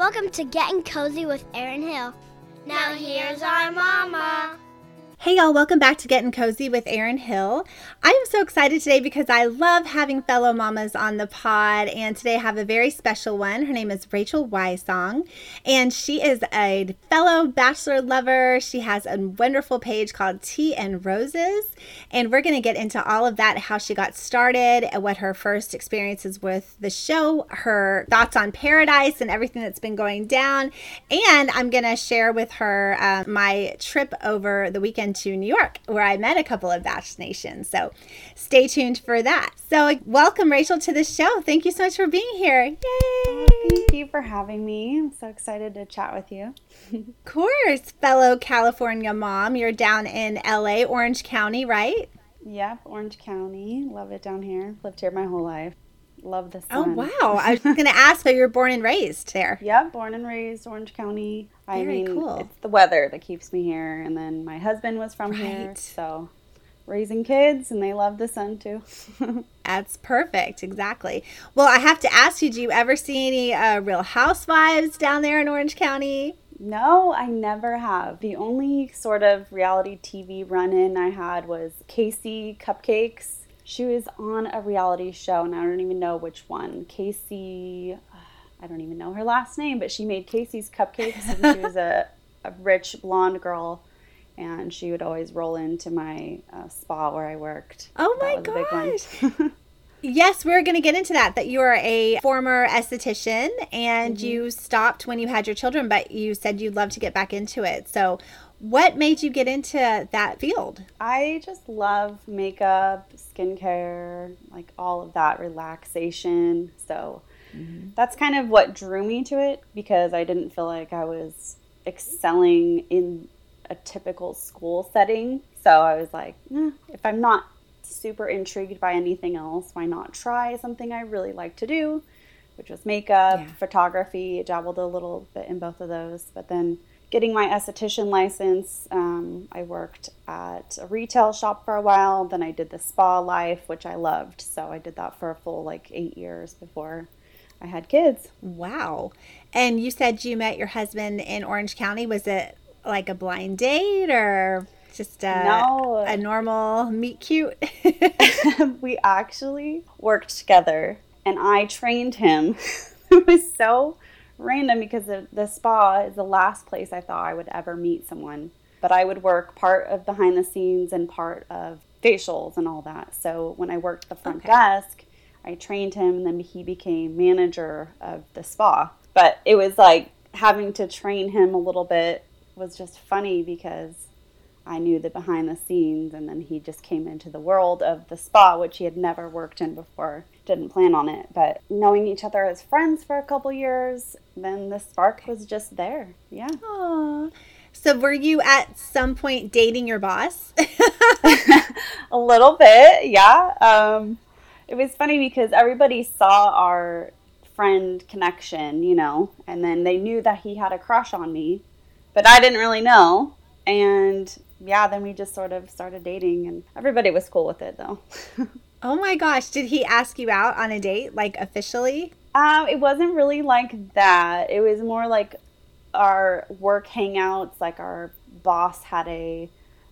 Welcome to Getting Cozy with Erin Hill. Now here's our mama. Hey y'all, welcome back to Getting Cozy with Erin Hill. I am so excited today because I love having fellow mamas on the pod, and today I have a very special one. Her name is Rachel Wysong, and she is a fellow bachelor lover. She has a wonderful page called Tea and Roses, and we're going to get into all of that how she got started, what her first experiences with the show, her thoughts on paradise, and everything that's been going down. And I'm going to share with her uh, my trip over the weekend to New York, where I met a couple of Bach Nations. So stay tuned for that. So, welcome, Rachel, to the show. Thank you so much for being here. Oh, Yay! Thank you for having me. I'm so excited to chat with you. of course, fellow California mom. You're down in LA, Orange County, right? Yep, Orange County. Love it down here. Lived here my whole life. Love the sun. Oh wow! I was going to ask. So you're born and raised there? Yeah, born and raised Orange County. I Very mean, cool. it's the weather that keeps me here, and then my husband was from right. here, so raising kids, and they love the sun too. That's perfect. Exactly. Well, I have to ask you: Do you ever see any uh, Real Housewives down there in Orange County? No, I never have. The only sort of reality TV run in I had was Casey Cupcakes she was on a reality show, and I don't even know which one. Casey, I don't even know her last name, but she made Casey's cupcakes, and she was a, a rich blonde girl. And she would always roll into my uh, spa where I worked. Oh my gosh! Yes, we're going to get into that. That you are a former esthetician and mm-hmm. you stopped when you had your children, but you said you'd love to get back into it. So, what made you get into that field? I just love makeup, skincare, like all of that relaxation. So mm-hmm. that's kind of what drew me to it because I didn't feel like I was excelling in a typical school setting. So I was like, eh, if I'm not super intrigued by anything else, why not try something I really like to do, which was makeup, yeah. photography. I dabbled a little bit in both of those, but then getting my esthetician license, um, I worked at a retail shop for a while. Then I did the spa life, which I loved. So I did that for a full like eight years before I had kids. Wow. And you said you met your husband in Orange County. Was it like a blind date or just a, no. a normal meet cute? we actually worked together and I trained him. it was so random because the, the spa is the last place I thought I would ever meet someone. But I would work part of behind the scenes and part of facials and all that. So when I worked the front okay. desk, I trained him and then he became manager of the spa. But it was like having to train him a little bit was just funny because I knew the behind the scenes, and then he just came into the world of the spa, which he had never worked in before. Didn't plan on it, but knowing each other as friends for a couple years, then the spark was just there. Yeah. Aww. So, were you at some point dating your boss? a little bit, yeah. Um, it was funny because everybody saw our friend connection, you know, and then they knew that he had a crush on me, but I didn't really know. And yeah, then we just sort of started dating, and everybody was cool with it though. oh my gosh, did he ask you out on a date, like officially? Um, it wasn't really like that. It was more like our work hangouts. Like our boss had a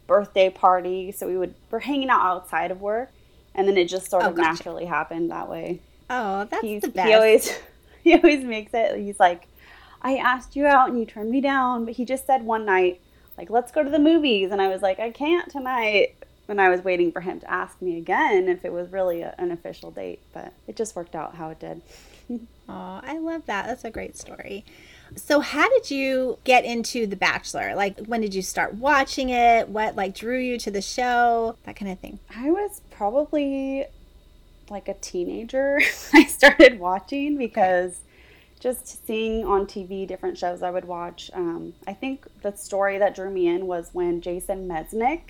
birthday party, so we would we're hanging out outside of work, and then it just sort oh, of gotcha. naturally happened that way. Oh, that's He's, the best. He always he always makes it. He's like, I asked you out and you turned me down, but he just said one night like, let's go to the movies. And I was like, I can't tonight. And I was waiting for him to ask me again if it was really a, an official date, but it just worked out how it did. oh, I love that. That's a great story. So, how did you get into The Bachelor? Like, when did you start watching it? What like drew you to the show? That kind of thing. I was probably like a teenager. I started watching because just seeing on TV different shows I would watch. Um, I think the story that drew me in was when Jason Mesnick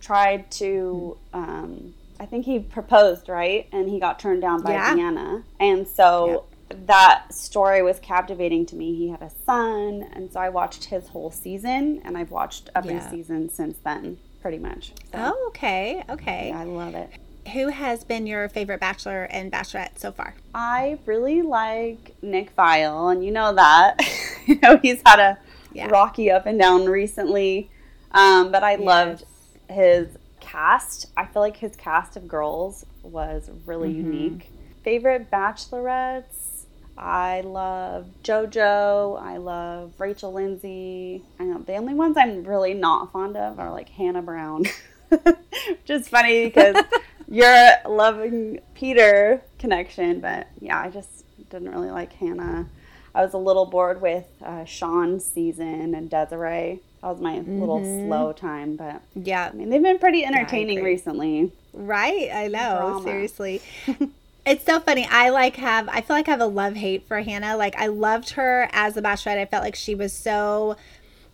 tried to. Um, I think he proposed, right? And he got turned down by yeah. DeAnna. And so yeah. that story was captivating to me. He had a son. And so I watched his whole season, and I've watched every yeah. season since then, pretty much. So, oh, okay. Okay. I love it who has been your favorite bachelor and bachelorette so far? I really like Nick Viall, and you know that. you know, he's had a yeah. rocky up and down recently. Um, but I yes. loved his cast. I feel like his cast of girls was really mm-hmm. unique. Favorite bachelorettes? I love JoJo. I love Rachel Lindsay. I know the only ones I'm really not fond of are like Hannah Brown. Which is funny because you're loving Peter connection, but yeah, I just didn't really like Hannah. I was a little bored with uh, Sean's season and Desiree. That was my mm-hmm. little slow time, but yeah, I mean they've been pretty entertaining yeah, recently. Right, I know. Drama. Seriously. it's so funny. I like have I feel like I have a love hate for Hannah. Like I loved her as a bachelorette. I felt like she was so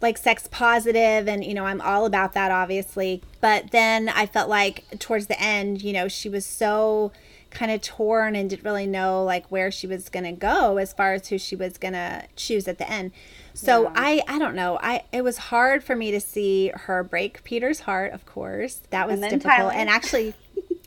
like sex positive and you know i'm all about that obviously. But then i felt like towards the end you know she was so kind of torn and didn't really know like where she was going to go as far as who she was going to choose at the end. So yeah. i i don't know. I it was hard for me to see her break peter's heart of course. That was difficult. Tyler. and actually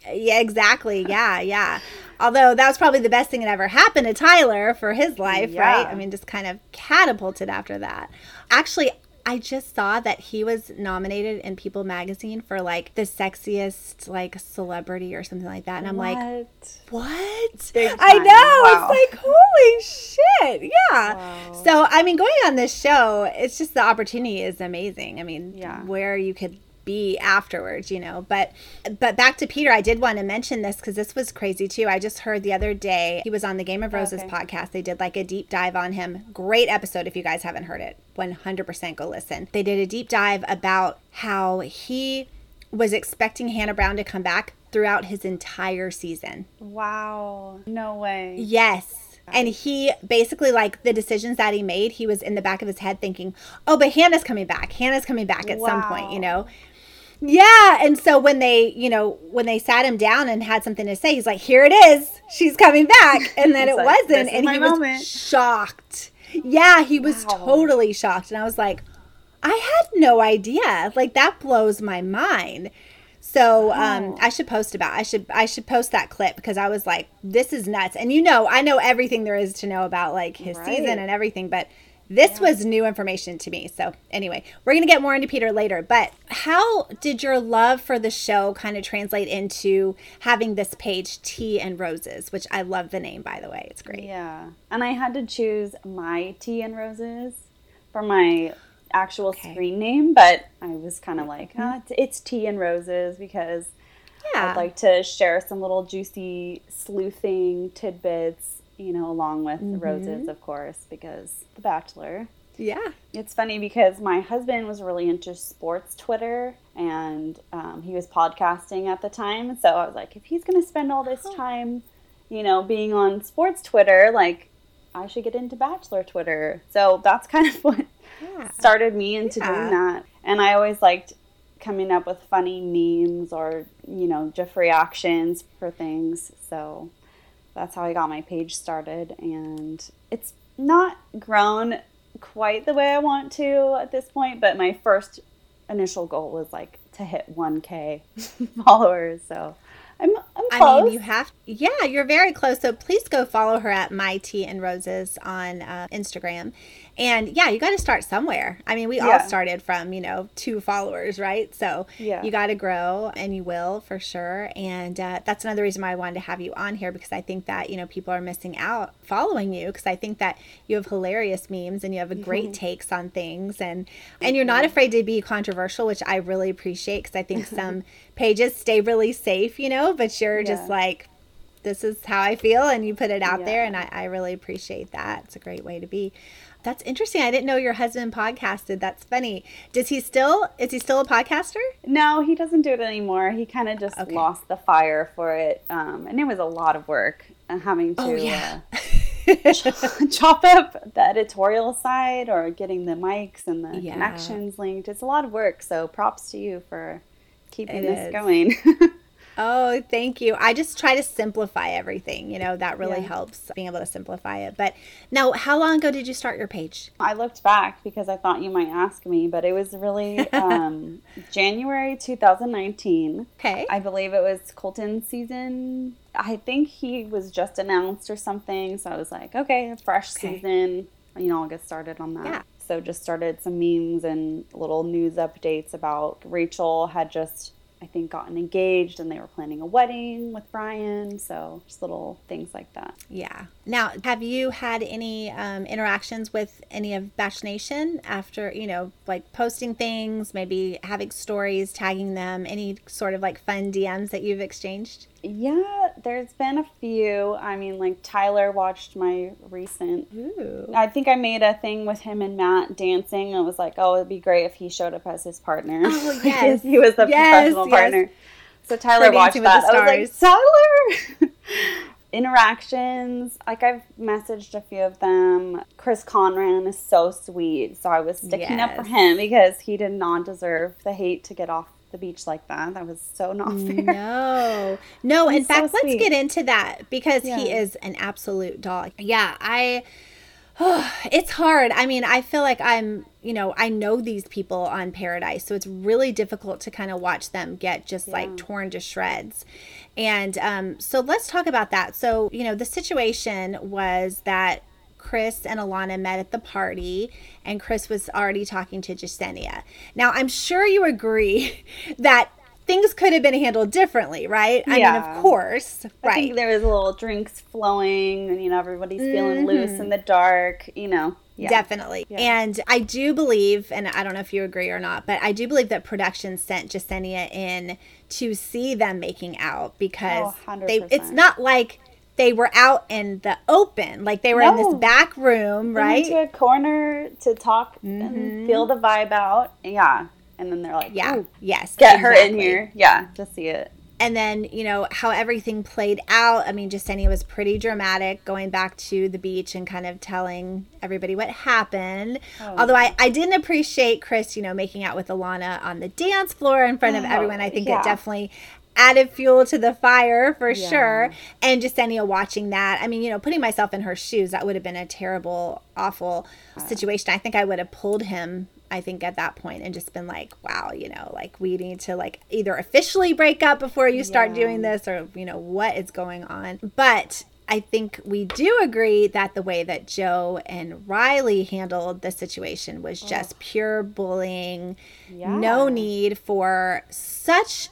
yeah exactly yeah yeah although that was probably the best thing that ever happened to tyler for his life yeah. right i mean just kind of catapulted after that actually I just saw that he was nominated in People magazine for like the sexiest like celebrity or something like that. And I'm what? like, what? I know. Wow. It's like, holy shit. Yeah. Wow. So, I mean, going on this show, it's just the opportunity is amazing. I mean, yeah. where you could be afterwards, you know. But but back to Peter, I did want to mention this because this was crazy too. I just heard the other day he was on the Game of oh, Roses okay. podcast. They did like a deep dive on him. Great episode if you guys haven't heard it. 100% go listen. They did a deep dive about how he was expecting Hannah Brown to come back throughout his entire season. Wow. No way. Yes. And he basically, like the decisions that he made, he was in the back of his head thinking, oh, but Hannah's coming back. Hannah's coming back at wow. some point, you know? Yeah, and so when they, you know, when they sat him down and had something to say, he's like, "Here it is, she's coming back," and then it like, wasn't, and he was shocked. Yeah, he was wow. totally shocked, and I was like, "I had no idea. Like that blows my mind." So um, I should post about. I should I should post that clip because I was like, "This is nuts." And you know, I know everything there is to know about like his right. season and everything, but this yeah. was new information to me. So, anyway, we're going to get more into Peter later. But how did your love for the show kind of translate into having this page, Tea and Roses, which I love the name, by the way. It's great. Yeah. And I had to choose my Tea and Roses for my actual okay. screen name, but I was kind of mm-hmm. like, oh, it's Tea and Roses because yeah. I'd like to share some little juicy sleuthing tidbits you know, along with mm-hmm. roses, of course, because The Bachelor. Yeah. It's funny because my husband was really into sports Twitter and um, he was podcasting at the time. So I was like, if he's going to spend all this time, you know, being on sports Twitter, like, I should get into Bachelor Twitter. So that's kind of what yeah. started me into yeah. doing that. And I always liked coming up with funny memes or, you know, just reactions for things. So that's how I got my page started. And it's not grown quite the way I want to at this point, but my first initial goal was like to hit 1K followers. So I'm, I'm close. I mean, you have, yeah, you're very close. So please go follow her at My Tea and Roses on uh, Instagram. And yeah, you got to start somewhere. I mean, we yeah. all started from, you know, two followers, right? So yeah. you got to grow and you will for sure. And uh, that's another reason why I wanted to have you on here because I think that, you know, people are missing out following you because I think that you have hilarious memes and you have a great mm-hmm. takes on things and and you're not afraid to be controversial, which I really appreciate because I think some pages stay really safe, you know, but you're yeah. just like this is how I feel and you put it out yeah. there and I, I really appreciate that. It's a great way to be. That's interesting. I didn't know your husband podcasted. That's funny. Does he still is he still a podcaster? No, he doesn't do it anymore. He kind of just okay. lost the fire for it. Um, and it was a lot of work uh, having to oh, yeah. uh, chop up the editorial side or getting the mics and the yeah. connections linked. It's a lot of work. So props to you for keeping it this is. going. Oh, thank you. I just try to simplify everything. You know, that really Yeah. helps being able to simplify it. But now, how long ago did you start your page? I looked back because I thought you might ask me, but it was really um, January 2019. Okay. I believe it was Colton season. I think he was just announced or something. So I was like, okay, a fresh Okay. season. You know, I'll get started on that. Yeah. So just started some memes and little news updates about Rachel had just, I think, gotten engaged and they were planning a wedding with Bryan. So just little things like that. Yeah. Now, have you had any um, interactions with any of Bach Nation after, you know, like posting things, maybe having stories, tagging them, any sort of like fun DMs that you've exchanged? Yeah, there's been a few. I mean, like Tyler watched my recent Ooh. I think I made a thing with him and Matt dancing. I was like, oh, it'd be great if he showed up as his partner. Oh, Because yes. he was the Yes, professional yes. partner. So Tyler watched that. I was like, Tyler! Interactions. Like, I've messaged a few of them. Chris Conran is so sweet. So I was sticking up for him because he did not deserve the hate to get off the beach like that. That was so not fair. No, no. in so fact, let's get into that because he is an absolute dog. Yeah, I. it's hard. I mean, I feel like I'm, you know, I know these people on Paradise, so it's really difficult to kind of watch them get just like torn to shreds. And um, so let's talk about that. So, you know, the situation was that Chris and Alana met at the party, and Chris was already talking to Jessenia. Now, I'm sure you agree that things could have been handled differently, right? Yeah. I mean, of course, I right? think there was a little drinks flowing, and you know everybody's feeling loose Mm-hmm. in the dark. You know, yeah. Definitely. Yeah. And I do believe, and I don't know if you agree or not, but I do believe that production sent Jessenia in to see them making out because Oh, they it's not like they were out in the open. Like they were in this back room, right? to a corner to talk Mhm. and feel the vibe out. Yeah, and then they're like, yeah. Yes. get her in here." Yeah, to see it. and then you know how everything played out i mean Jessenia was pretty dramatic going back to the beach and kind of telling everybody what happened Oh. although I, I didn't appreciate chris you know making out with alana on the dance floor in front of Oh, everyone i think yeah. it definitely added fuel to the fire for Yeah. sure and Jessenia watching that i mean you know putting myself in her shoes that would have been a terrible awful situation i think i would have pulled him I think at that point and just been like, wow, you know, like we need to like either officially break up before you start Yeah. doing this or, you know, what is going on. But I think we do agree that the way that Joe and Riley handled the situation was just pure bullying. Yeah. No need for such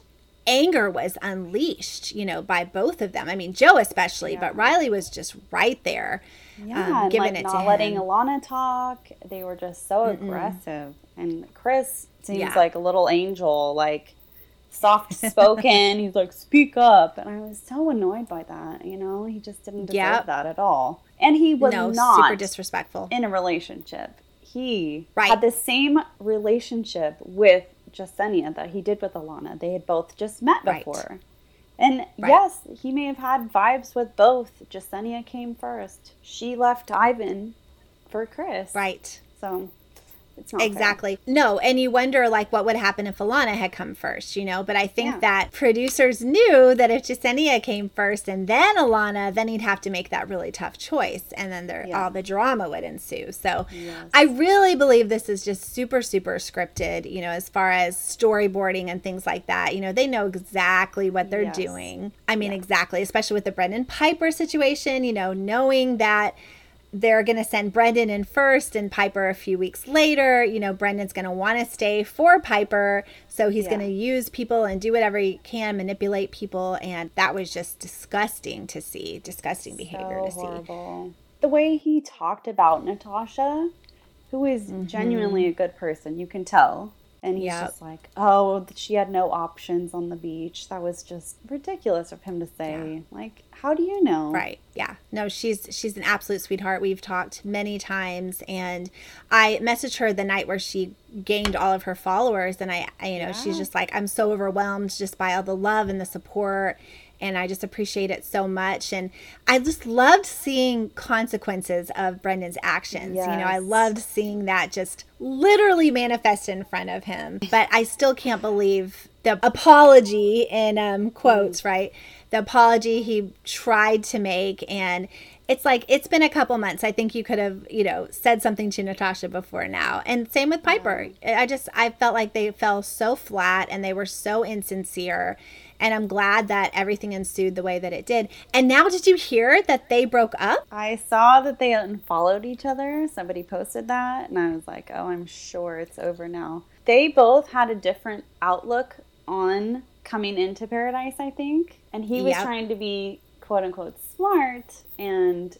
anger was unleashed, you know, by both of them. I mean, Joe especially, Yeah. but Riley was just right there. Yeah, um, giving like it not to letting him. Alana talk. They were just so aggressive. And Chris seems Yeah. like a little angel, like soft spoken. He's like, "Speak up," and I was so annoyed by that. You know, he just didn't deserve Yep. that at all. And he was no, not super disrespectful. in a relationship. He Right. had the same relationship with Jessenia that he did with Alana. They had both just met Right. before. And Right. yes, he may have had vibes with both. Jessenia came first. She left Ivan for Chris. Right. So it's not fair. Exactly. No, and you wonder like what would happen if Alana had come first, you know? But I think Yeah. that producers knew that if Jessenia came first and then Alana, then he'd have to make that really tough choice, and then there Yeah. all the drama would ensue. So Yes. I really believe this is just super super scripted, you know, as far as storyboarding and things like that. You know, they know exactly what they're Yes. doing. I mean, exactly, especially with the Brendan Pieper situation, you know, knowing that they're going to send Brendan in first and Pieper a few weeks later. You know, Brendan's going to want to stay for Pieper. So he's Yeah. going to use people and do whatever he can, manipulate people. And that was just disgusting to see. Disgusting behavior so to see. The way he talked about Natasha, who is mm-hmm. genuinely a good person, you can tell. And he's Yep. just like, oh, she had no options on the beach. That was just ridiculous of him to say. Like, how do you know? Right. Yeah. No, she's she's an absolute sweetheart. We've talked many times and I messaged her the night where she gained all of her followers and I, I you know, she's just like I'm so overwhelmed just by all the love and the support and I just appreciate it so much and I just loved seeing consequences of Brendan's actions. You know, I loved seeing that just literally manifest in front of him. But I still can't believe the apology in um, quotes, right? The apology he tried to make, and it's like it's been a couple months. I think you could have, you know, said something to Natasha before now. And same with Pieper. I just I felt like they fell so flat and they were so insincere. And I'm glad that everything ensued the way that it did. And now did you hear that they broke up? I saw that they unfollowed each other. Somebody posted that and I was like, "Oh, I'm sure it's over now." They both had a different outlook on coming into paradise, I think. And he was Yep. trying to be quote unquote smart and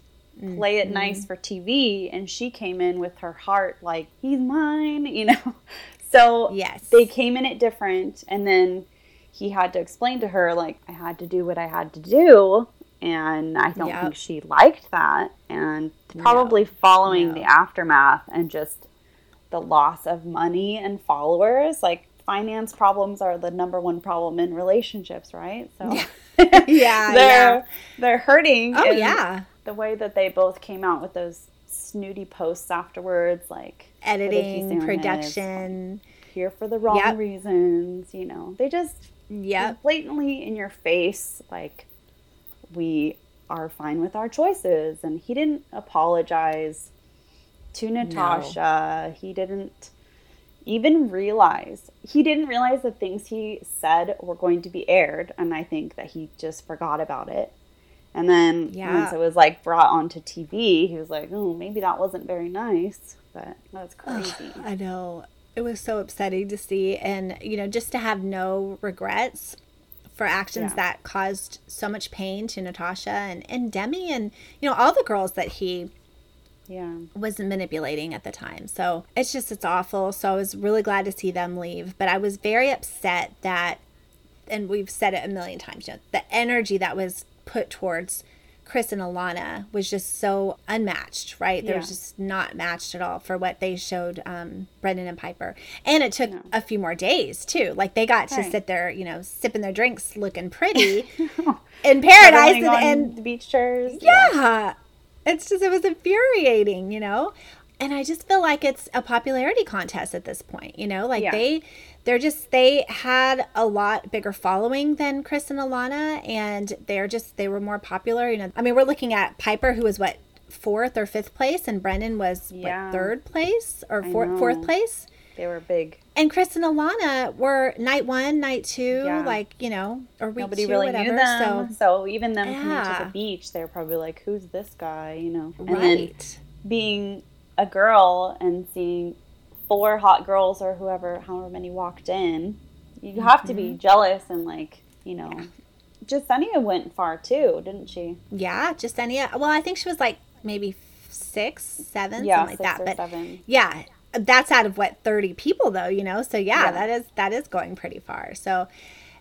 play it mm-hmm. nice for TV and she came in with her heart like he's mine, you know. So Yes. they came in it different and then he had to explain to her like I had to do what I had to do and I don't Yep. think she liked that and probably following No. the aftermath and just the loss of money and followers like finance problems are the number one problem in relationships right so Yeah, they're yeah. they're hurting Oh yeah. the way that they both came out with those snooty posts afterwards like what did he say Editing, production. here for the wrong Yep. reasons you know they just Yep. blatantly in your face like we are fine with our choices and he didn't apologize to Natasha he didn't even realize he didn't realize the things he said were going to be aired and i think that he just forgot about it and then Yeah. once it was like brought onto tv he was like oh maybe that wasn't very nice but that's crazy I know. It was so upsetting to see and you know, just to have no regrets for actions Yeah. that caused so much pain to Natasha and, and Demi and you know, all the girls that he yeah was manipulating at the time. So it's just it's awful. So I was really glad to see them leave. But I was very upset that and we've said it a million times, you know, the energy that was put towards Chris and Alana was just so unmatched, right? Was Yeah. just not matched at all for what they showed um, Brendan and Pieper. And it took No. a few more days too. Like they got to sit there, you know, sipping their drinks, looking pretty in paradise, and, and the beach chairs yeah. It's just, it was infuriating, you know? And I just feel like it's a popularity contest at this point, you know? Like Yeah. they, they're just, they had a lot bigger following than Chris and Alana, and they're just, they were more popular, you know? I mean, we're looking at Pieper, who was what, fourth or fifth place, and Brendan was Yeah. what, third place or I four, fourth place? they were big And Chris and Alana were night one, night two, Yeah. like, you know, or week nobody two, really whatever. knew them So, so, even them coming to the beach they were probably like who's this guy you know and then right. being a girl and seeing four hot girls or whoever however many walked in you have to Mm-hmm. be jealous and like you know Jessenia went far too didn't she Yeah, Jessenia. Well, I think she was like maybe six, seven, yeah something like that. But seven yeah, that's out of what thirty people though, you know. So yeah, Yeah. that is that is going pretty far. So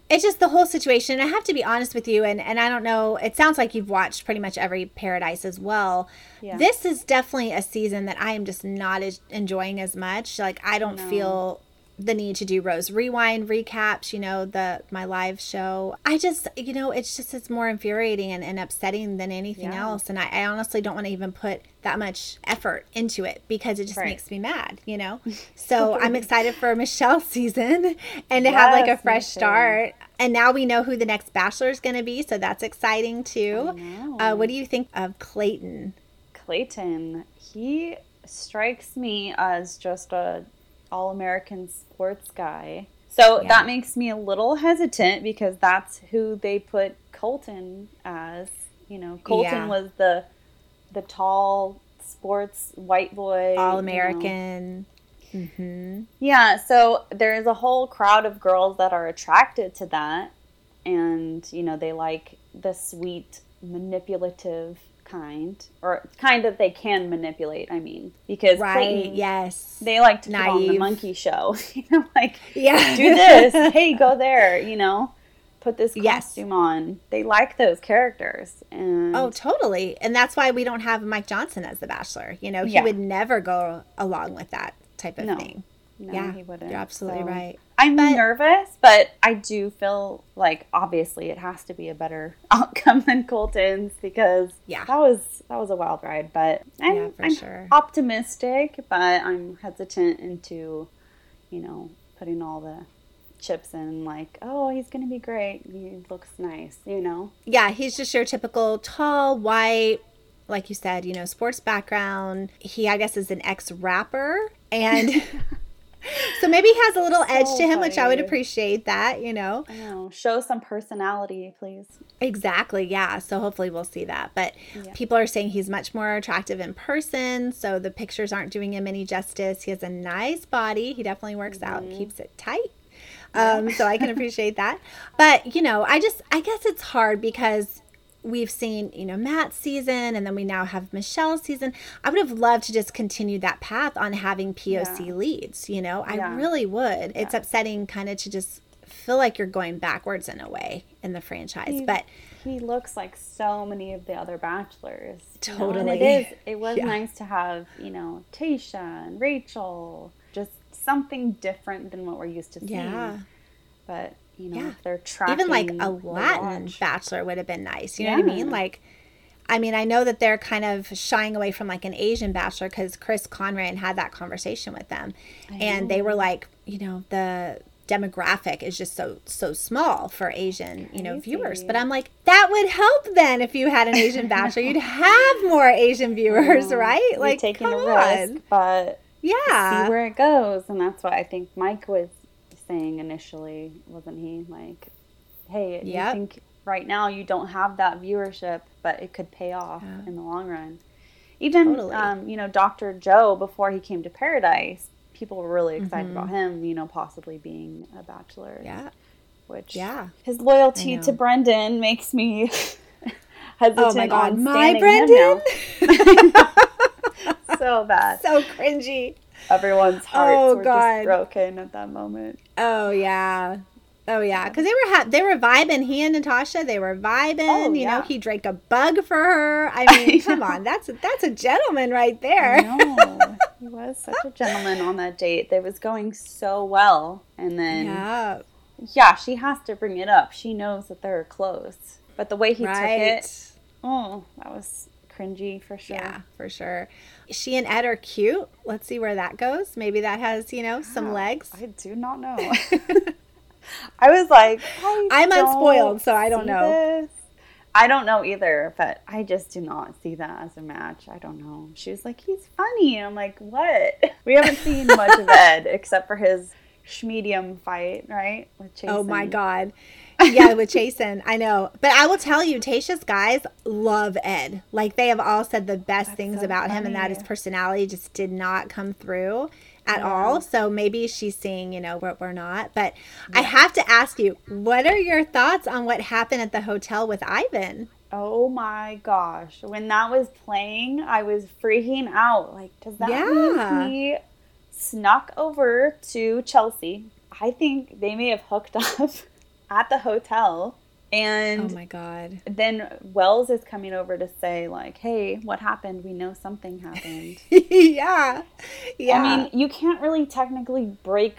it's just the whole situation. I have to be honest with you, and and I don't know. It sounds like you've watched pretty much every Paradise as well. Yeah. This is definitely a season that I am just not as enjoying as much. Like I don't No. feel the need to do Rose Rewind recaps, you know, the my live show. I just, you know, it's just it's more infuriating and, and upsetting than anything Yeah. else. And I, I honestly don't want to even put that much effort into it because it just Right. makes me mad, you know? So I'm excited for Michelle's season and to have like a fresh start. And now we know who the next bachelor is going to be, so that's exciting too. Uh, what do you think of Clayton? Clayton, he strikes me as just a all American sports guy. So Yeah. that makes me a little hesitant because that's who they put Colton as. You know, Colton Yeah. was the the tall sports white boy, you All know. American. hmm Yeah, so there is a whole crowd of girls that are attracted to that, and you know they like the sweet, manipulative kind, or kind that they can manipulate. I mean, because Right. Clayton, Yes. they like to put on the monkey show. you know, like yeah. do this, hey, go there. You know, put this Yes. costume on. They like those characters, and Oh, totally. And that's why we don't have Mike Johnson as the bachelor. You know, he Yeah. would never go along with that type of No. thing. No, yeah, he wouldn't. You're absolutely So- right. I'm But- nervous, but I do feel like obviously it has to be a better outcome than Colton's because Yeah. that was that was a wild ride. But I'm, Yeah, for I'm sure. optimistic, but I'm hesitant into, you know, putting all the chips in like, oh, he's gonna be great. He looks nice, you know. Yeah, he's just your typical tall, white, like you said, you know, sports background. He, I guess, is an ex rapper, and so maybe he has a little So edge to him, which I would appreciate. That you know, know. Show some personality, please. exactly. Yeah. So hopefully we'll see that. But Yeah. people are saying he's much more attractive in person, so the pictures aren't doing him any justice. He has a nice body. He definitely works out, Mm-hmm. keeps it tight. Um, so I can appreciate that. But, you know, I just, I guess it's hard because we've seen, you know, Matt's season and then we now have Michelle's season. I would have loved to just continue that path on having POC Yeah. leads, you know, I Yeah. really would. It's upsetting kind of to just feel like you're going backwards in a way in the franchise. He- But he looks like so many of the other bachelors. you know, Totally. And it is. It was Yeah. nice to have, you know, Tayshia and Rachel. Just something different than what we're used to seeing. yeah. But you know, Yeah. they're tracking even like a Latin bachelor would have been nice. You know what I mean? Like, I mean, I know that they're kind of shying away from like an Asian bachelor because Chris Conran had that conversation with them, and they were like, you know, the demographic is just so so small for Asian, you know, viewers. But I'm like, that would help then if you had an Asian bachelor, you'd have more Asian viewers, right? You're Like, taking come a on. risk, but yeah, see where it goes. And that's what I think Mike was saying initially, wasn't he? Like, hey, you think right now you don't have that viewership, but it could pay off Yeah. in the long run. Even, Totally. um, you know, Dr. Joe, before he came to Paradise, people were really excited about him, you know, possibly being a bachelor. Mm-hmm. yeah, Which, yeah. his loyalty to Brendan makes me hesitant Oh my God, on my Brendan. so bad. so cringy. Everyone's hearts Oh, were God. just broken at that moment. Oh yeah. Oh yeah, because they were ha- they were vibing. He and Natasha, they were vibing. Oh, you know, he drank a bug for her. I mean, I come know. on, that's that's a gentleman right there. No, he was such a gentleman on that date. They was going so well, and then yeah. Yeah, she has to bring it up. She knows that they're close, but the way he took it, oh, that was cringy for sure. Yeah, for sure. She and Ed are cute. Let's see where that goes. Maybe that has you know some Yeah, legs. I do not know. I was like, I I'm don't unspoiled, so I don't know. this. I don't know either, but I just do not see that as a match. I don't know. She was like, he's funny. I'm like, what? We haven't seen much of Ed except for his schmedium fight, right? With Jason. Oh my god. Yeah, with Jason, I know. But I will tell you, Tayshia's guys love Ed. Like they have all said the best things so about him and that his personality just did not come through at all. So maybe she's seeing, you know, what we're not. But I have to ask you, what are your thoughts on what happened at the hotel with Ivan? Oh my gosh. When that was playing, I was freaking out. Like, does that Yeah. mean he snuck over to Chelsea? I think they may have hooked up at the hotel. And Oh my god. then Wells is coming over to say, like, hey, what happened? We know something happened. yeah. Yeah. I mean, you can't really technically break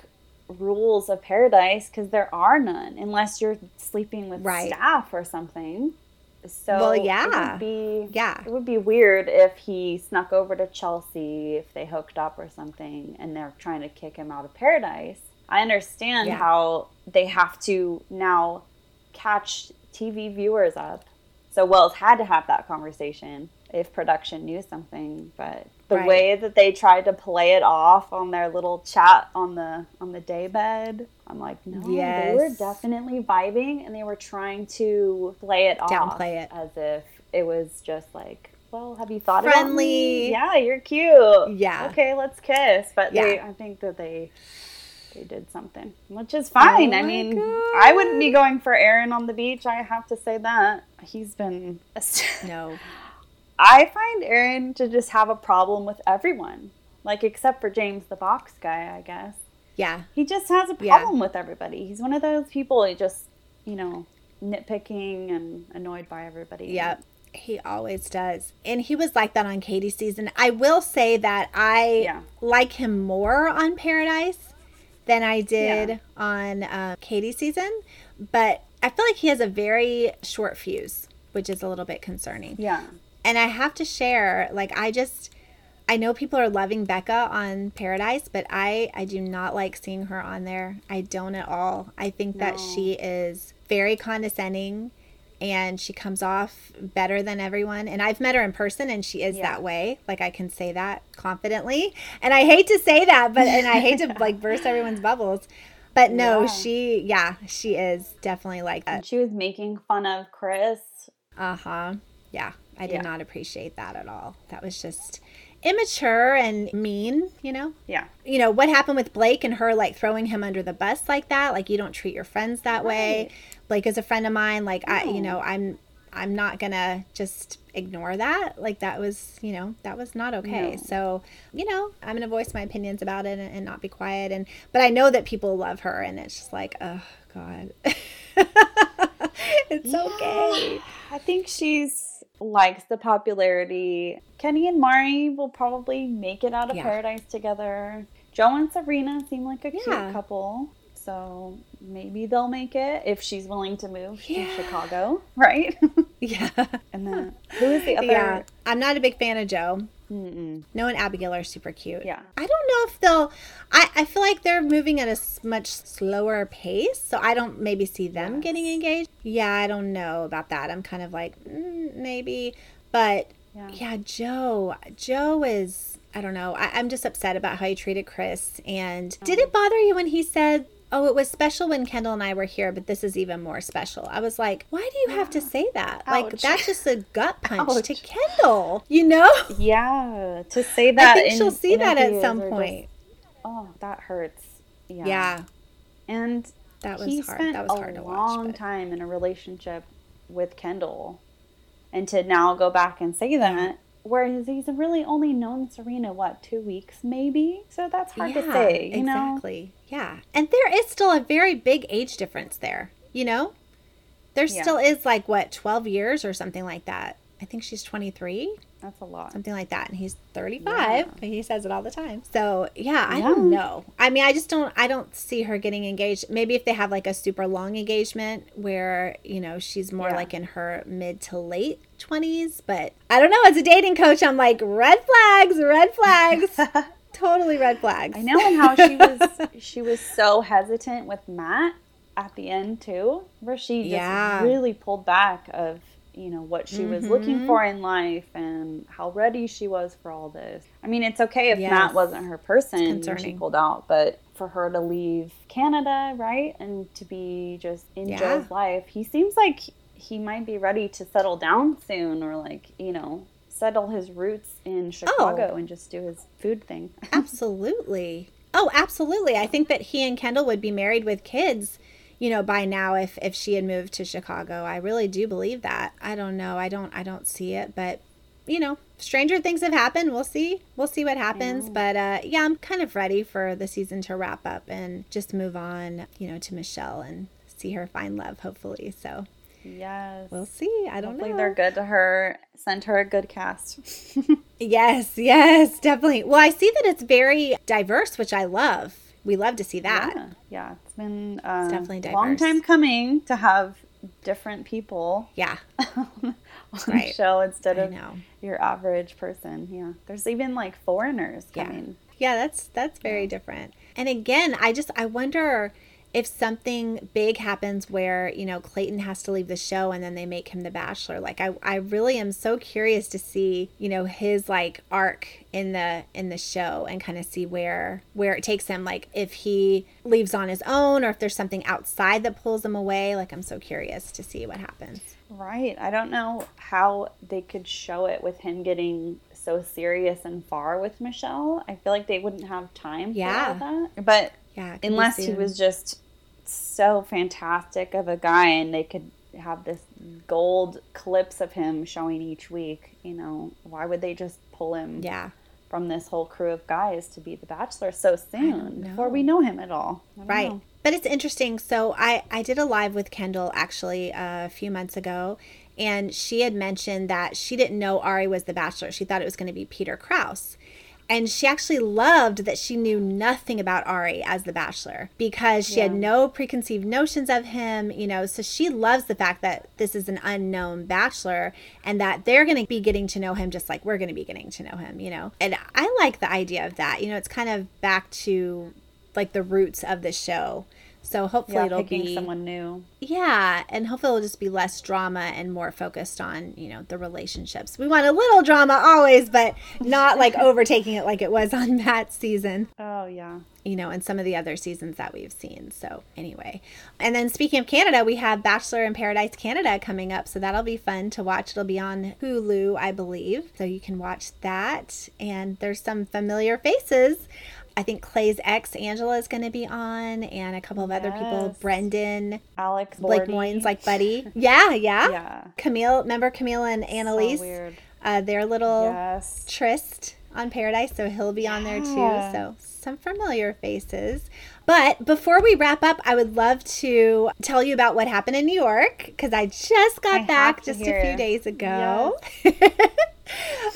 rules of paradise because there are none unless you're sleeping with Right. staff or something. So Well, it yeah. would be Yeah. it would be weird if he snuck over to Chelsea if they hooked up or something and they're trying to kick him out of paradise. I understand Yeah. how they have to now catch TV viewers up. So Wells had to have that conversation if production knew something, but the Right. way that they tried to play it off on their little chat on the on the daybed, I'm like, no, they were definitely vibing and they were trying to play it off Downplay it. as if it was just like, well, have you thought Friendly. about me? Yeah, you're cute. Yeah. Okay, let's kiss. But they, I think that they they did something, which is fine. Oh I mean, God. I wouldn't be going for Aaron on the beach. I have to say that he's been. no. I find Aaron to just have a problem with everyone, like except for James the box guy, I guess. Yeah. He just has a Yeah. problem with everybody. He's one of those people. He just, you know, nitpicking and annoyed by everybody. Yeah. He always does. And he was like that on Katie's season. I will say that I Yeah. like him more on Paradise than I did Yeah. on uh, Katie's season. But I feel like he has a very short fuse, which is a little bit concerning. Yeah. And I have to share, like, I just, I know people are loving Becca on Paradise, but I I do not like seeing her on there. I don't at all. I think that No. she is very condescending and she comes off better than everyone. And I've met her in person and she is Yeah. that way. Like I can say that confidently. And I hate to say that, but and I hate to like burst everyone's bubbles. But no, Yeah. she yeah, she is definitely like that. And she was making fun of Chris. Uh-huh. Yeah. I did Yeah. not appreciate that at all. That was just immature and mean, you know? Yeah. You know, what happened with Blake and her like throwing him under the bus like that? Like you don't treat your friends that way. Blake is a friend of mine. Like I you oh. know, I'm I'm not gonna just ignore that. Like that was, you know, that was not okay. No. So, you know, I'm gonna voice my opinions about it and, and not be quiet. And but I know that people love her, and it's just like, oh God, it's okay. I think she's likes the popularity. Kenny and Mari will probably make it out of Yeah. paradise together. Joe and Serena seem like a Yeah. cute couple. So maybe they'll make it if she's willing to move Yeah. to Chicago, right? Yeah, and then who is the other? yeah. I'm not a big fan of Joe. Mm-mm. Noah and Abigail are super cute. Yeah. I don't know if they'll. I, I feel like they're moving at a much slower pace, so I don't maybe see them Yes. getting engaged. Yeah, I don't know about that. I'm kind of like mm, maybe, but Yeah. yeah, Joe. Joe is. I don't know. I, I'm just upset about how he treated Chris. And did it bother you when he said? Oh, it was special when Kendall and I were here, but this is even more special. I was like, why do you have to say that? Like, that's just a gut punch to Kendall, you know? Yeah, to say that. I think in she'll see that at some or just- point. oh, that hurts. Yeah. Yeah, And that was he hard. spent That was a hard to watch. long but- time in a relationship with Kendall, and to now go back and say that, whereas he's really only known Serena what two weeks maybe, so that's hard to say. You know, exactly. Yeah, and there is still a very big age difference there. You know, there Yeah. still is like what twelve years or something like that. I think she's twenty three, that's a lot. something like that, and he's thirty five. He says it all the time. So yeah, I Yeah. don't know. I mean, I just don't. I don't see her getting engaged. Maybe if they have like a super long engagement where you know she's more Yeah. like in her mid to late twenties. But I don't know. As a dating coach, I'm like red flags, red flags. totally red flags. I know, and how she was she was so hesitant with Matt at the end too, where she just Yeah. really pulled back of you know what she was looking Mhm. for in life and how ready she was for all this. I mean, it's okay if Yes. Matt wasn't her person and she pulled out, but for her to leave Canada, right, and to be just in Yeah. Joe's life, he seems like he might be ready to settle down soon, or like you know. Settle his roots in Chicago and just do his food thing. absolutely. Oh, absolutely. I think that he and Kendall would be married with kids, you know, by now if if she had moved to Chicago. I really do believe that. I don't know. I don't I don't see it, but you know, stranger things have happened. We'll see. We'll see what happens, but uh yeah, I'm kind of ready for the season to wrap up and just move on, you know, to Michelle and see her find love hopefully. So, Yes. we'll see. I don't Hopefully know. they're good to her. Send her a good cast. Yes, yes, definitely. Well, I see that it's very diverse, which I love. We love to see that. Yeah, yeah. It's been uh, definitely a long time coming to have different people Yeah, on the show instead of your average person. Yeah, there's even like foreigners Yeah. coming. Yeah, that's that's very different. And again, I just I wonder if something big happens where, you know, Clayton has to leave the show and then they make him the bachelor. Like I I really am so curious to see, you know, his like arc in the in the show and kind of see where where it takes him like if he leaves on his own or if there's something outside that pulls him away. Like I'm so curious to see what happens. Right. I don't know how they could show it with him getting so serious and far with Michelle. I feel like they wouldn't have time Yeah. that. But Yeah. it could be unless he was just so fantastic of a guy and they could have this gold clips of him showing each week, you know, why would they just pull him Yeah. from this whole crew of guys to be the bachelor so soon before we know him at all? Right. know. But it's interesting. So I I did a live with Kendall actually a few months ago, and she had mentioned that she didn't know Arie was the Bachelor. She thought it was going to be Peter Kraus. And she actually loved that she knew nothing about Arie as the bachelor because she had no preconceived notions of him, you know. So she loves the fact that this is an unknown bachelor and that they're going to be getting to know him just like we're going to be getting to know him, you know. And I like the idea of that. You know, it's kind of back to like the roots of the show. So hopefully Yeah, it'll be someone new. yeah, and hopefully it'll just be less drama and more focused on, you know, the relationships. We want a little drama always, but not like overtaking it like it was on that season, Oh yeah. you know, and some of the other seasons that we've seen. So, anyway. And then speaking of Canada, we have Bachelor in Paradise Canada coming up, so that'll be fun to watch. It'll be on Hulu, I believe. So you can watch that and there's some familiar faces. I think Clay's ex Angela is going to be on, and a couple of other people. Brendan, Alex Blake Bordy. Moynes, like Buddy. Yeah, yeah. Yeah. Camille, remember Camille and Annaliese? So weird. Uh, their little Yes. tryst on Paradise, so he'll be on there too. So some familiar faces. But before we wrap up, I would love to tell you about what happened in New York because I just got I back just a few days ago.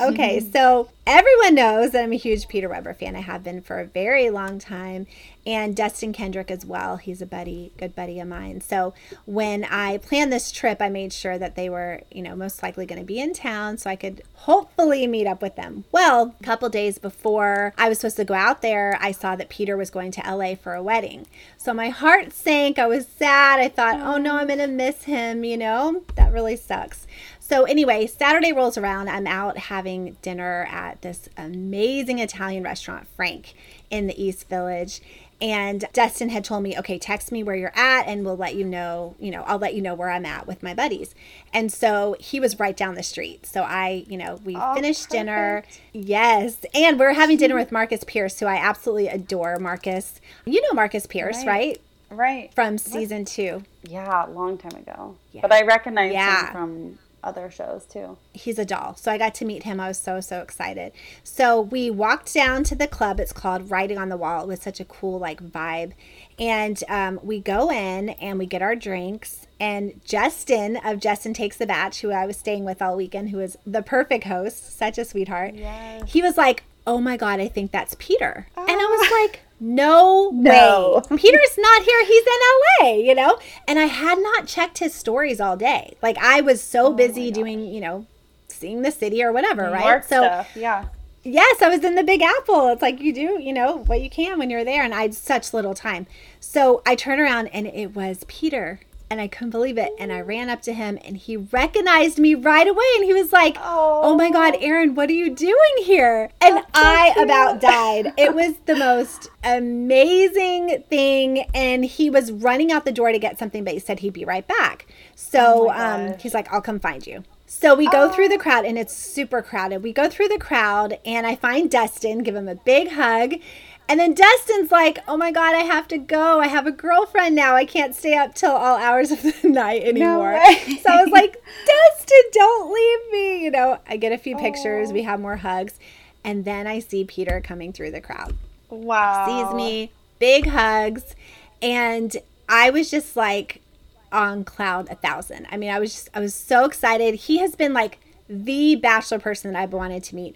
okay, mm-hmm. so everyone knows that I'm a huge Peter Weber fan. I have been for a very long time, and Dustin Kendrick as well. He's a buddy, good buddy of mine. So when I planned this trip, I made sure that they were, you know, most likely going to be in town, so I could hopefully meet up with them. Well, a couple days before I was supposed to go out there, I saw that Peter was going to LA for a wedding. So my heart sank. I was sad. I thought, oh no, oh. I'm going to miss him, you know? That really sucks. So anyway, Saturday rolls around. I'm out having dinner at this amazing Italian restaurant, Frank, in the East Village. And Dustin had told me, okay, text me where you're at and we'll let you know, you know, I'll let you know where I'm at with my buddies. And so he was right down the street. So I, you know, we Oh, finished dinner. Yes. And we're having dinner with Marcus Pierce, who I absolutely adore, Marcus. You know Marcus Pierce, Right. right? Right. From season two. Yeah, a long time ago. Yeah. But I recognize Yeah. him from other shows too. he's a doll. So I got to meet him. I was so, so excited. So we walked down to the club. It's called Writing on the Wall. It was such a cool, like, vibe. And um, we go in and we get our drinks. And Justin of Justin Takes the Bach, who I was staying with all weekend, who was the perfect host, such a sweetheart, Yes. he was like, Oh my God, I think that's Peter. And I was like, no, No. way. Peter's not here. He's in LA, you know? And I had not checked his stories all day. Like I was so oh busy doing, you know, seeing the city or whatever, New right? York so stuff. Yeah. Yes, I was in the Big Apple. It's like you do, you know, what you can when you're there. And I had such little time. So I turned around and it was Peter. And I couldn't believe it. And I ran up to him and he recognized me right away. And he was like, Oh, my God, Aaron, what are you doing here? And so I cute. about died. It was the most amazing thing. And he was running out the door to get something, but he said he'd be right back. So Oh um, he's like, I'll come find you. So we go through the Oh. crowd and it's super crowded. We go through the crowd and I find Dustin, give him a big hug. And then Dustin's like, oh my God, I have to go. I have a girlfriend now. I can't stay up till all hours of the night anymore. way. so I was like, Dustin, don't leave me. You know, I get a few pictures. We have more hugs. And then I see Peter coming through the crowd Wow. sees me, big hugs, and I was just like on cloud a thousand. I mean, I was just I was so excited. He has been like the bachelor person that I've wanted to meet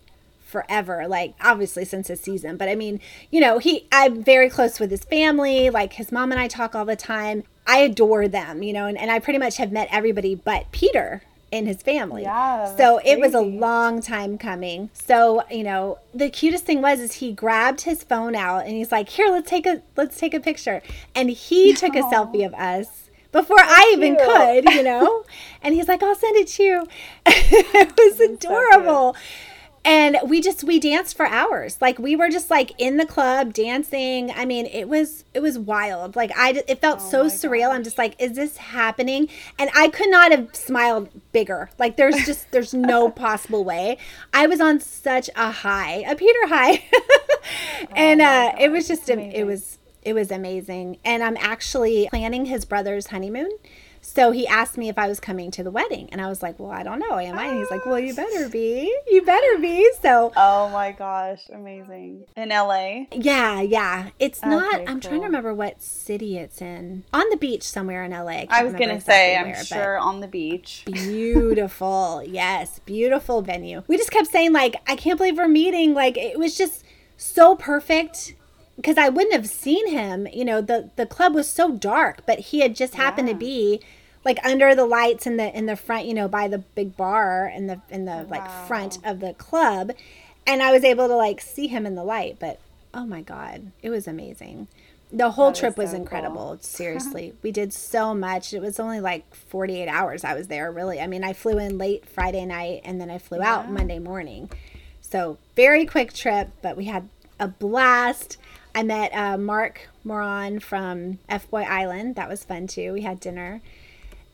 forever like obviously since this season but i mean you know he i'm very close with his family like his mom and i talk all the time i adore them you know and, and i pretty much have met everybody but peter in his family Yeah, so that's it was a long time coming. So, you know, the cutest thing was is he grabbed his phone out and he's like, "Here, let's take a let's take a picture." And he took a selfie of us before I even cute. could, you know? and he's like, "I'll send it to you." it was adorable. And we just we danced for hours. Like we were just like in the club dancing. I mean it was it was wild. Like i it felt so Oh my surreal. I'm just like is this happening? And i could not have smiled bigger. Like there's just there's no possible way. I was on such a high a peter high. And Oh my uh it was just a, it was it was amazing. And i'm actually planning his brother's honeymoon so he asked me if I was coming to the wedding, and I was like, "Well, I don't know, am I?" And he's like, "Well, you ah. better be. You better be." So Oh my gosh, amazing. In LA. yeah, yeah. It's not. I'm trying to remember what city it's in. On the beach somewhere in LA. can't I was gonna say, I'm where, sure on the beach. Beautiful. yes, beautiful venue. We just kept saying like, I can't believe we're meeting. Like it was just so perfect because I wouldn't have seen him. You know, the the club was so dark, but he had just happened Yeah. to be like under the lights in the in the front, you know, by the big bar in the in the like front of the club, and I was able to like see him in the light. But oh my god, it was amazing. The whole That trip was so incredible. cool. Seriously, we did so much. It was only like 48 hours I was there, really. I mean, I flew in late Friday night and then I flew out Monday morning. So, very quick trip, but we had a blast. I met uh, Mark Moran from F Boy Island. That was fun too. We had dinner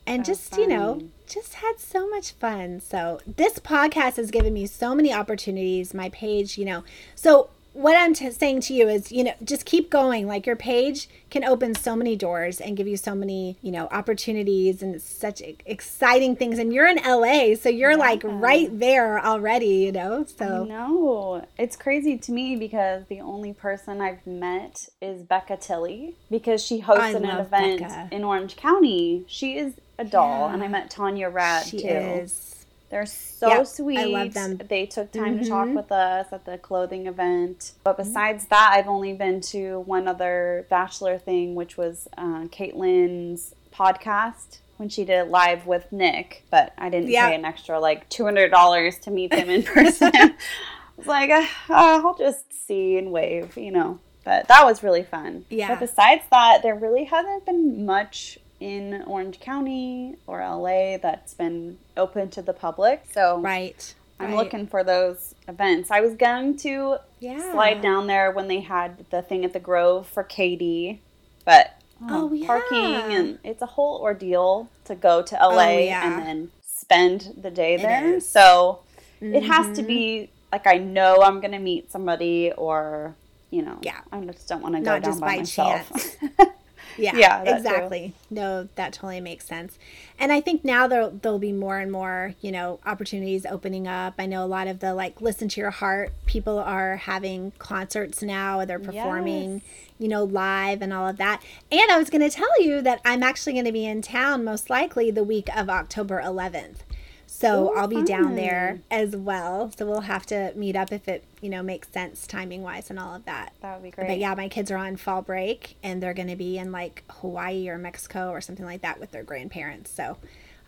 and So just, you know, just had so much fun. So, this podcast has given me so many opportunities. My page, you know, so what I'm t- saying to you is, you know, just keep going. Like your page can open so many doors and give you so many, you know, opportunities and such e- exciting things. And you're in LA, so you're like right there already, you know. So No, it's crazy to me because the only person I've met is Becca Tilley because she hosts an event Becca. in Orange County. She is a doll, and I met Tanya Rad she too. is. They're so Yeah, I sweet. love them. They took time to talk Mhm. with us at the clothing event. But besides that, I've only been to one other Bachelor thing, which was uh, Kaitlyn's podcast when she did it live with Nick. But I didn't Yeah. pay an extra like $200 to meet him in person. I was like, uh, I'll just see and wave, you know. But that was really fun. Yeah. But besides that, there really hasn't been much in Orange County or LA that's been open to the public. So Right. I'm right. looking for those events. I was going to Yeah. slide down there when they had the thing at the Grove for Katie, but Oh, um, parking and it's a whole ordeal to go to LA Oh, yeah. and then spend the day there. So it has Mm-hmm. to be like I know I'm going to meet somebody or you know, Yeah. I just don't want to go down by, by myself. Yeah, Yeah, that too. exactly. No, that totally makes sense. And I think now there there'll be more and more, you know, opportunities opening up. I know a lot of the like listen to your heart people are having concerts now. They're performing, you know, live and all of that. And I was going to tell you that I'm actually going to be in town most likely the week of October 11th. So Ooh, I'll be down there as well. So we'll have to meet up if it, you know, makes sense timing wise and all of that. that would be great. But yeah, my kids are on fall break and they're going to be in like Hawaii or Mexico or something like that with their grandparents. So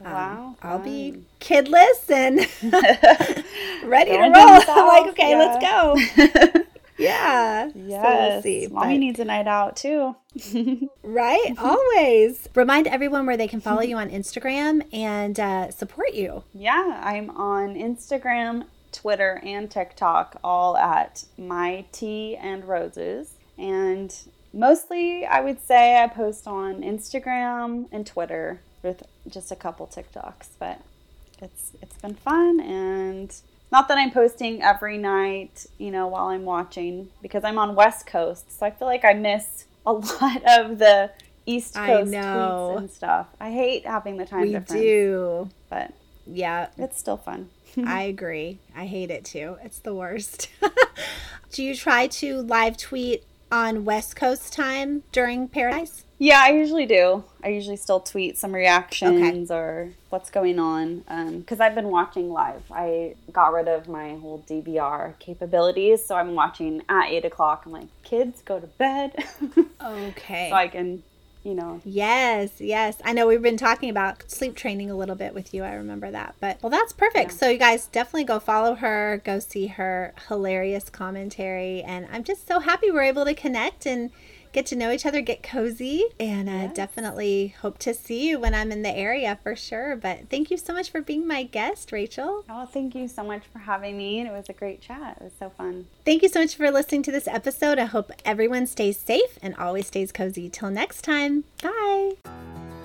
um, Wow, I'll be kidless and ready to roll. I'm like, okay, let's go. Yeah. So we'll Yes. see. Mommy but- needs a night out too. right? Always. Remind everyone where they can follow you on Instagram and uh, support you. yeah, I'm on Instagram, Twitter, and TikTok, all at my tea and roses. And mostly, I would say I post on Instagram and Twitter with just a couple TikToks, but it's it's been fun and not that I'm posting every night, you know, while I'm watching because I'm on West Coast, so I feel like I miss a lot of the East Coast tweets and stuff. I hate having the time we difference, do. but Yeah, it's still fun. I agree. I hate it too. It's the worst. do you try to live tweet on West Coast time during Paradise? Yeah, I usually do. I usually still tweet some reactions or what's going on um, because I've been watching live. I got rid of my whole DVR capabilities, so I'm watching at eight o'clock. I'm like, kids, go to bed, Okay. so I can, you know. Yes, yes. I know we've been talking about sleep training a little bit with you. I remember that. But well, that's perfect. So you guys definitely go follow her, go see her hilarious commentary, and I'm just so happy we're able to connect and get to know each other, get cozy, and uh, definitely hope to see you when I'm in the area for sure. But thank you so much for being my guest, Rachel. Oh, thank you so much for having me, and it was a great chat. It was so fun. Thank you so much for listening to this episode. I hope everyone stays safe and always stays cozy. Till next time, bye.